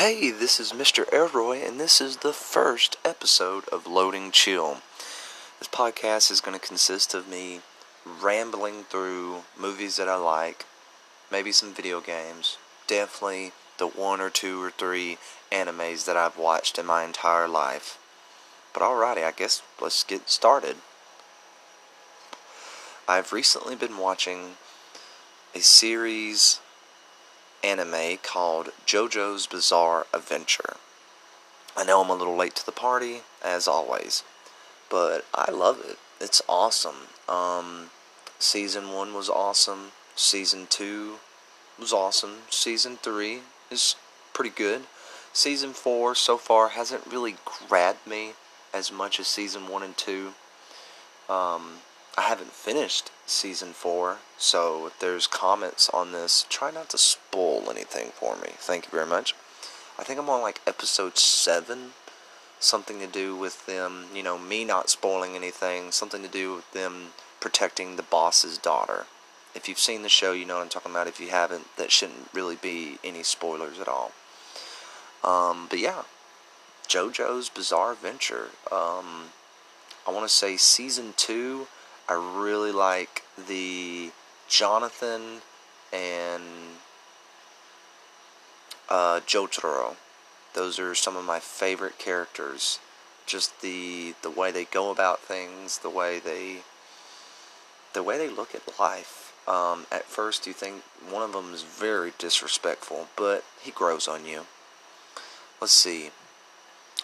Hey, this is Mr. Elroy, and this is the first episode of Loading Chill. This podcast is going to consist of me rambling through movies that I like, maybe some video games, definitely the one or two or three animes that I've watched in my entire life. But alrighty, I guess let's get started. I've recently been watching a series anime called JoJo's Bizarre Adventure. I know I'm a little late to the party, as always, but I love it. It's awesome. Um, season one was awesome. Season two was awesome. Season three is pretty good. Season four so far hasn't really grabbed me as much as season one and two. Um, I haven't finished season four, so if there's comments on this, try not to spoil anything for me. Thank you very much. I think I'm on like episode seven, something to do with them, you know, me not spoiling anything, something to do with them protecting the boss's daughter. If you've seen the show, you know what I'm talking about. If you haven't, that shouldn't really be any spoilers at all. Um, but yeah, JoJo's Bizarre Adventure. Um, I want to say season two I really like the Jonathan and uh, Jotaro. Those are some of my favorite characters. Just the the way they go about things, the way they the way they look at life. Um, at first, you think one of them is very disrespectful, but he grows on you. Let's see.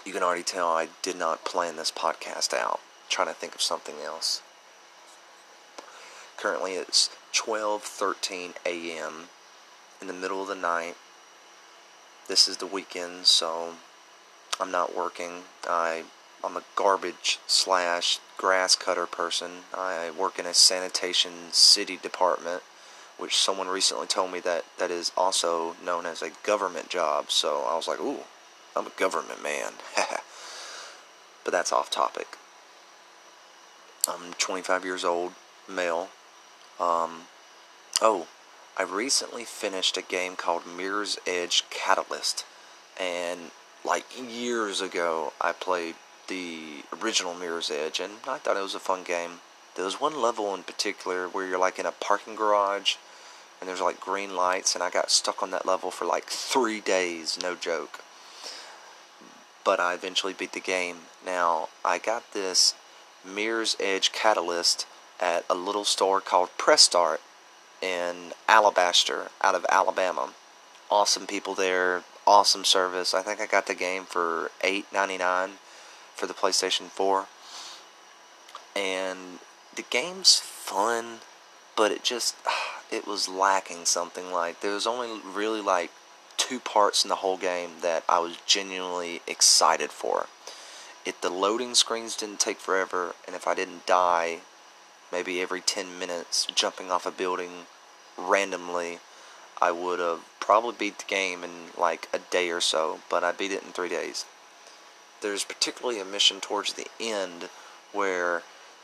You can already tell I did not plan this podcast out. I'm trying to think of something else. Currently it's 12:13 a.m. in the middle of the night. This is the weekend, so I'm not working. I I'm a garbage slash grass cutter person. I work in a sanitation city department, which someone recently told me that that is also known as a government job. So I was like, ooh, I'm a government man. but that's off topic. I'm 25 years old, male, um, oh, I recently finished a game called Mirror's Edge Catalyst, and like years ago, I played the original Mirror's Edge, and I thought it was a fun game. There was one level in particular where you're like in a parking garage, and there's like green lights, and I got stuck on that level for like three days, no joke. But I eventually beat the game. Now, I got this Mirror's Edge Catalyst at a little store called Press Start in Alabaster out of Alabama. Awesome people there, awesome service. I think I got the game for $8.99 for the PlayStation 4. And the game's fun, but it just it was lacking something like there was only really like two parts in the whole game that I was genuinely excited for. If the loading screens didn't take forever and if I didn't die maybe every 10 minutes jumping off a building randomly, I would have probably beat the game in like a day or so, but I beat it in three days. There's particularly a mission towards the end where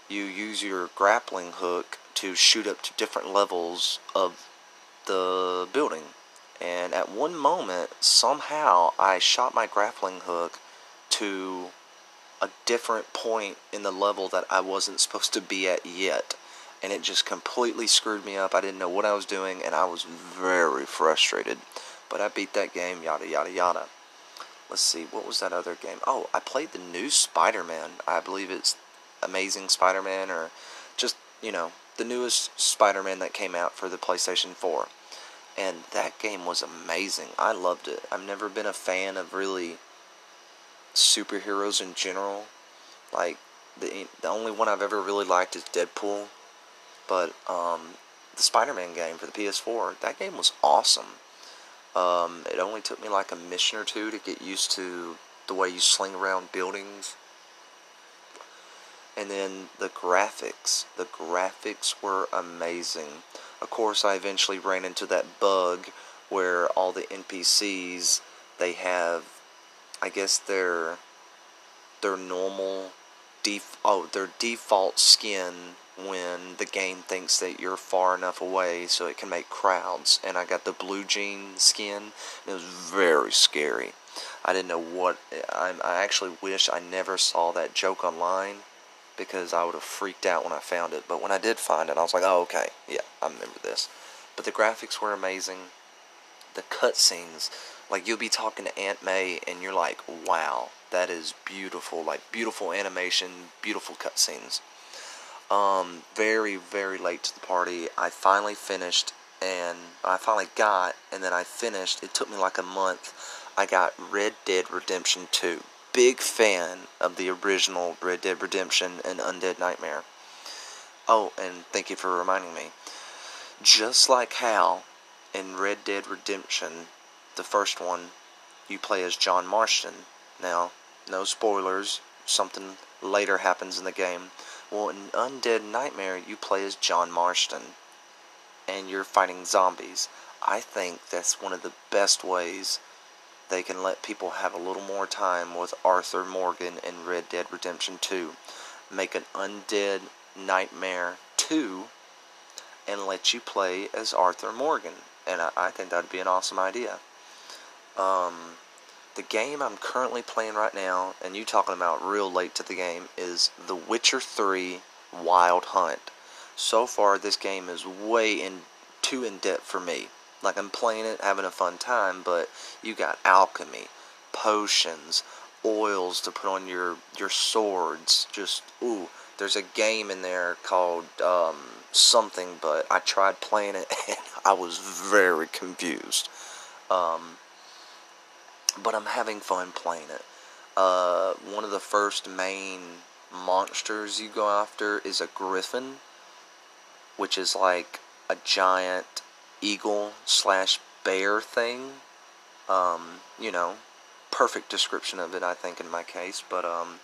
you use your grappling hook to shoot up to different levels of the building. And at one moment, somehow, I shot my grappling hook to a different point in the level that I wasn't supposed to be at yet. And it just completely screwed me up. I didn't know what I was doing, and I was very frustrated. But I beat that game, yada, yada, yada. Let's see, what was that other game? Oh, I played the new Spider Man. I believe it's Amazing Spider Man, or just, you know, the newest Spider Man that came out for the PlayStation 4. And that game was amazing. I loved it. I've never been a fan of really superheroes in general. Like the the only one I've ever really liked is Deadpool, but um, the Spider-Man game for the PS4, that game was awesome. Um, it only took me like a mission or two to get used to the way you sling around buildings. And then the graphics. The graphics were amazing. Of course, I eventually ran into that bug where all the NPCs they have I guess their their normal def- oh their default skin when the game thinks that you're far enough away so it can make crowds. And I got the blue jean skin. it was very scary. I didn't know what. I, I actually wish I never saw that joke online because I would have freaked out when I found it. But when I did find it, I was like, oh, okay, yeah, I remember this. But the graphics were amazing. The cutscenes, like you'll be talking to Aunt May and you're like, wow, that is beautiful. Like beautiful animation, beautiful cutscenes. Um, very, very late to the party. I finally finished and I finally got, and then I finished. It took me like a month. I got Red Dead Redemption 2. Big fan of the original Red Dead Redemption and Undead Nightmare. Oh, and thank you for reminding me. Just like how in Red Dead Redemption, the first one, you play as John Marston. Now, no spoilers, something later happens in the game. Well, in Undead Nightmare, you play as John Marston, and you're fighting zombies. I think that's one of the best ways they can let people have a little more time with Arthur Morgan in Red Dead Redemption 2. Make an Undead Nightmare 2 and let you play as Arthur Morgan. And I, I think that'd be an awesome idea. Um, the game I'm currently playing right now, and you talking about real late to the game, is The Witcher 3 Wild Hunt. So far, this game is way in too in depth for me. Like I'm playing it, having a fun time, but you got alchemy, potions, oils to put on your your swords. Just ooh, there's a game in there called um, something, but I tried playing it and I was very confused. Um, but I'm having fun playing it. Uh, one of the first main monsters you go after is a griffin, which is like a giant eagle slash bear thing. Um, you know, perfect description of it, I think, in my case. But um,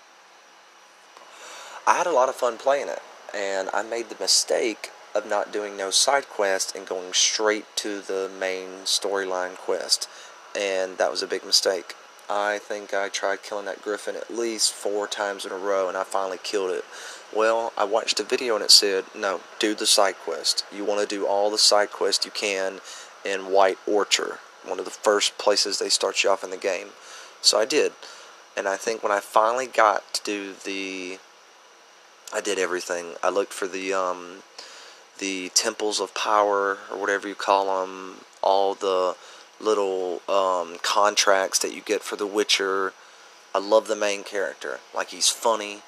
I had a lot of fun playing it, and I made the mistake of not doing no side quest and going straight to the main storyline quest and that was a big mistake. I think I tried killing that griffin at least four times in a row, and I finally killed it. Well, I watched a video and it said, no, do the side quest. You want to do all the side quests you can in White Orchard, one of the first places they start you off in the game. So I did. And I think when I finally got to do the. I did everything. I looked for the um, the temples of power or whatever you call them, all the little um, contracts that you get for The Witcher. I love the main character. Like he's funny,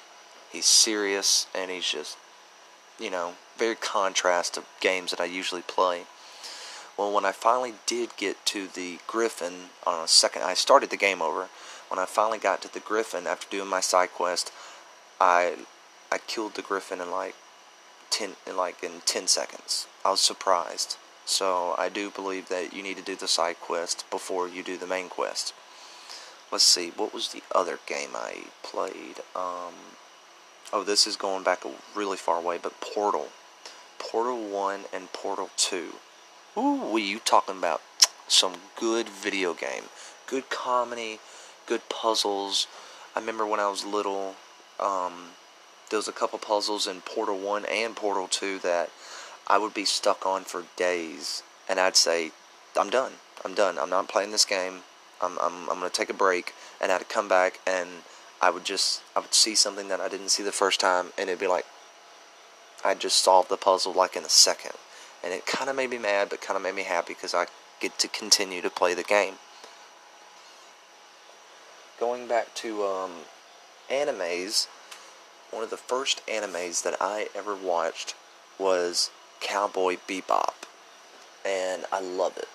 he's serious, and he's just, you know, very contrast to games that I usually play. Well, when I finally did get to the Griffin on a second, I started the game over. When I finally got to the Griffin after doing my side quest, I I killed the Griffin in like ten in like in ten seconds. I was surprised. So I do believe that you need to do the side quest before you do the main quest. Let's see, what was the other game I played? Um, oh, this is going back really far away, but Portal. Portal 1 and Portal 2. Ooh, you talking about some good video game. Good comedy, good puzzles. I remember when I was little, um, there was a couple puzzles in Portal 1 and Portal 2 that I would be stuck on for days, and I'd say, I'm done. I'm done. I'm not playing this game. I'm, I'm, I'm going to take a break, and I'd come back, and I would just, I would see something that I didn't see the first time, and it'd be like, I just solved the puzzle like in a second. And it kind of made me mad, but kind of made me happy because I get to continue to play the game. Going back to um, animes, one of the first animes that I ever watched was Cowboy Bebop, and I love it.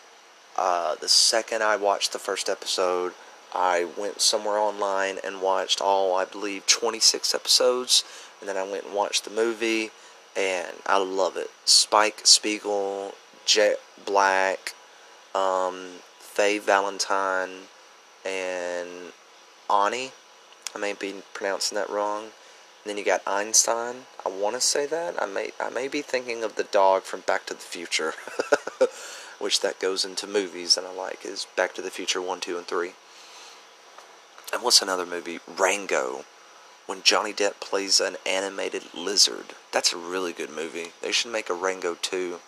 Uh, the second I watched the first episode, I went somewhere online and watched all, I believe, 26 episodes, and then I went and watched the movie, and I love it. Spike Spiegel, Jet Black, um, Faye Valentine, and Ani. I may be pronouncing that wrong then you got Einstein. I want to say that. I may I may be thinking of the dog from Back to the Future, which that goes into movies and I like is Back to the Future one, two, and three. And what's another movie? Rango. when Johnny Depp plays an animated lizard. That's a really good movie. They should make a Rango 2.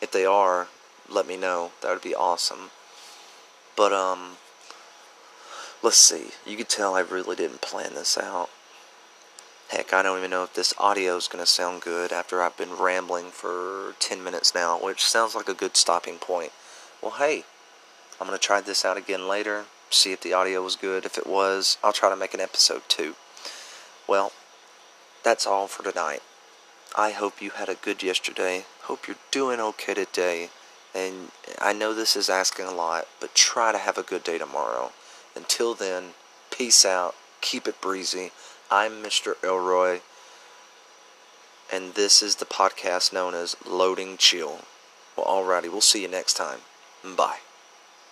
If they are, let me know. That would be awesome. But, um, let's see. You could tell I really didn't plan this out. Heck, I don't even know if this audio is going to sound good after I've been rambling for 10 minutes now, which sounds like a good stopping point. Well, hey, I'm going to try this out again later, see if the audio was good. If it was, I'll try to make an episode too. Well, that's all for tonight. I hope you had a good yesterday. Hope you're doing okay today. And I know this is asking a lot, but try to have a good day tomorrow. Until then, peace out. Keep it breezy. I'm Mr. Elroy, and this is the podcast known as Loading Chill. Well, alrighty, we'll see you next time. Bye.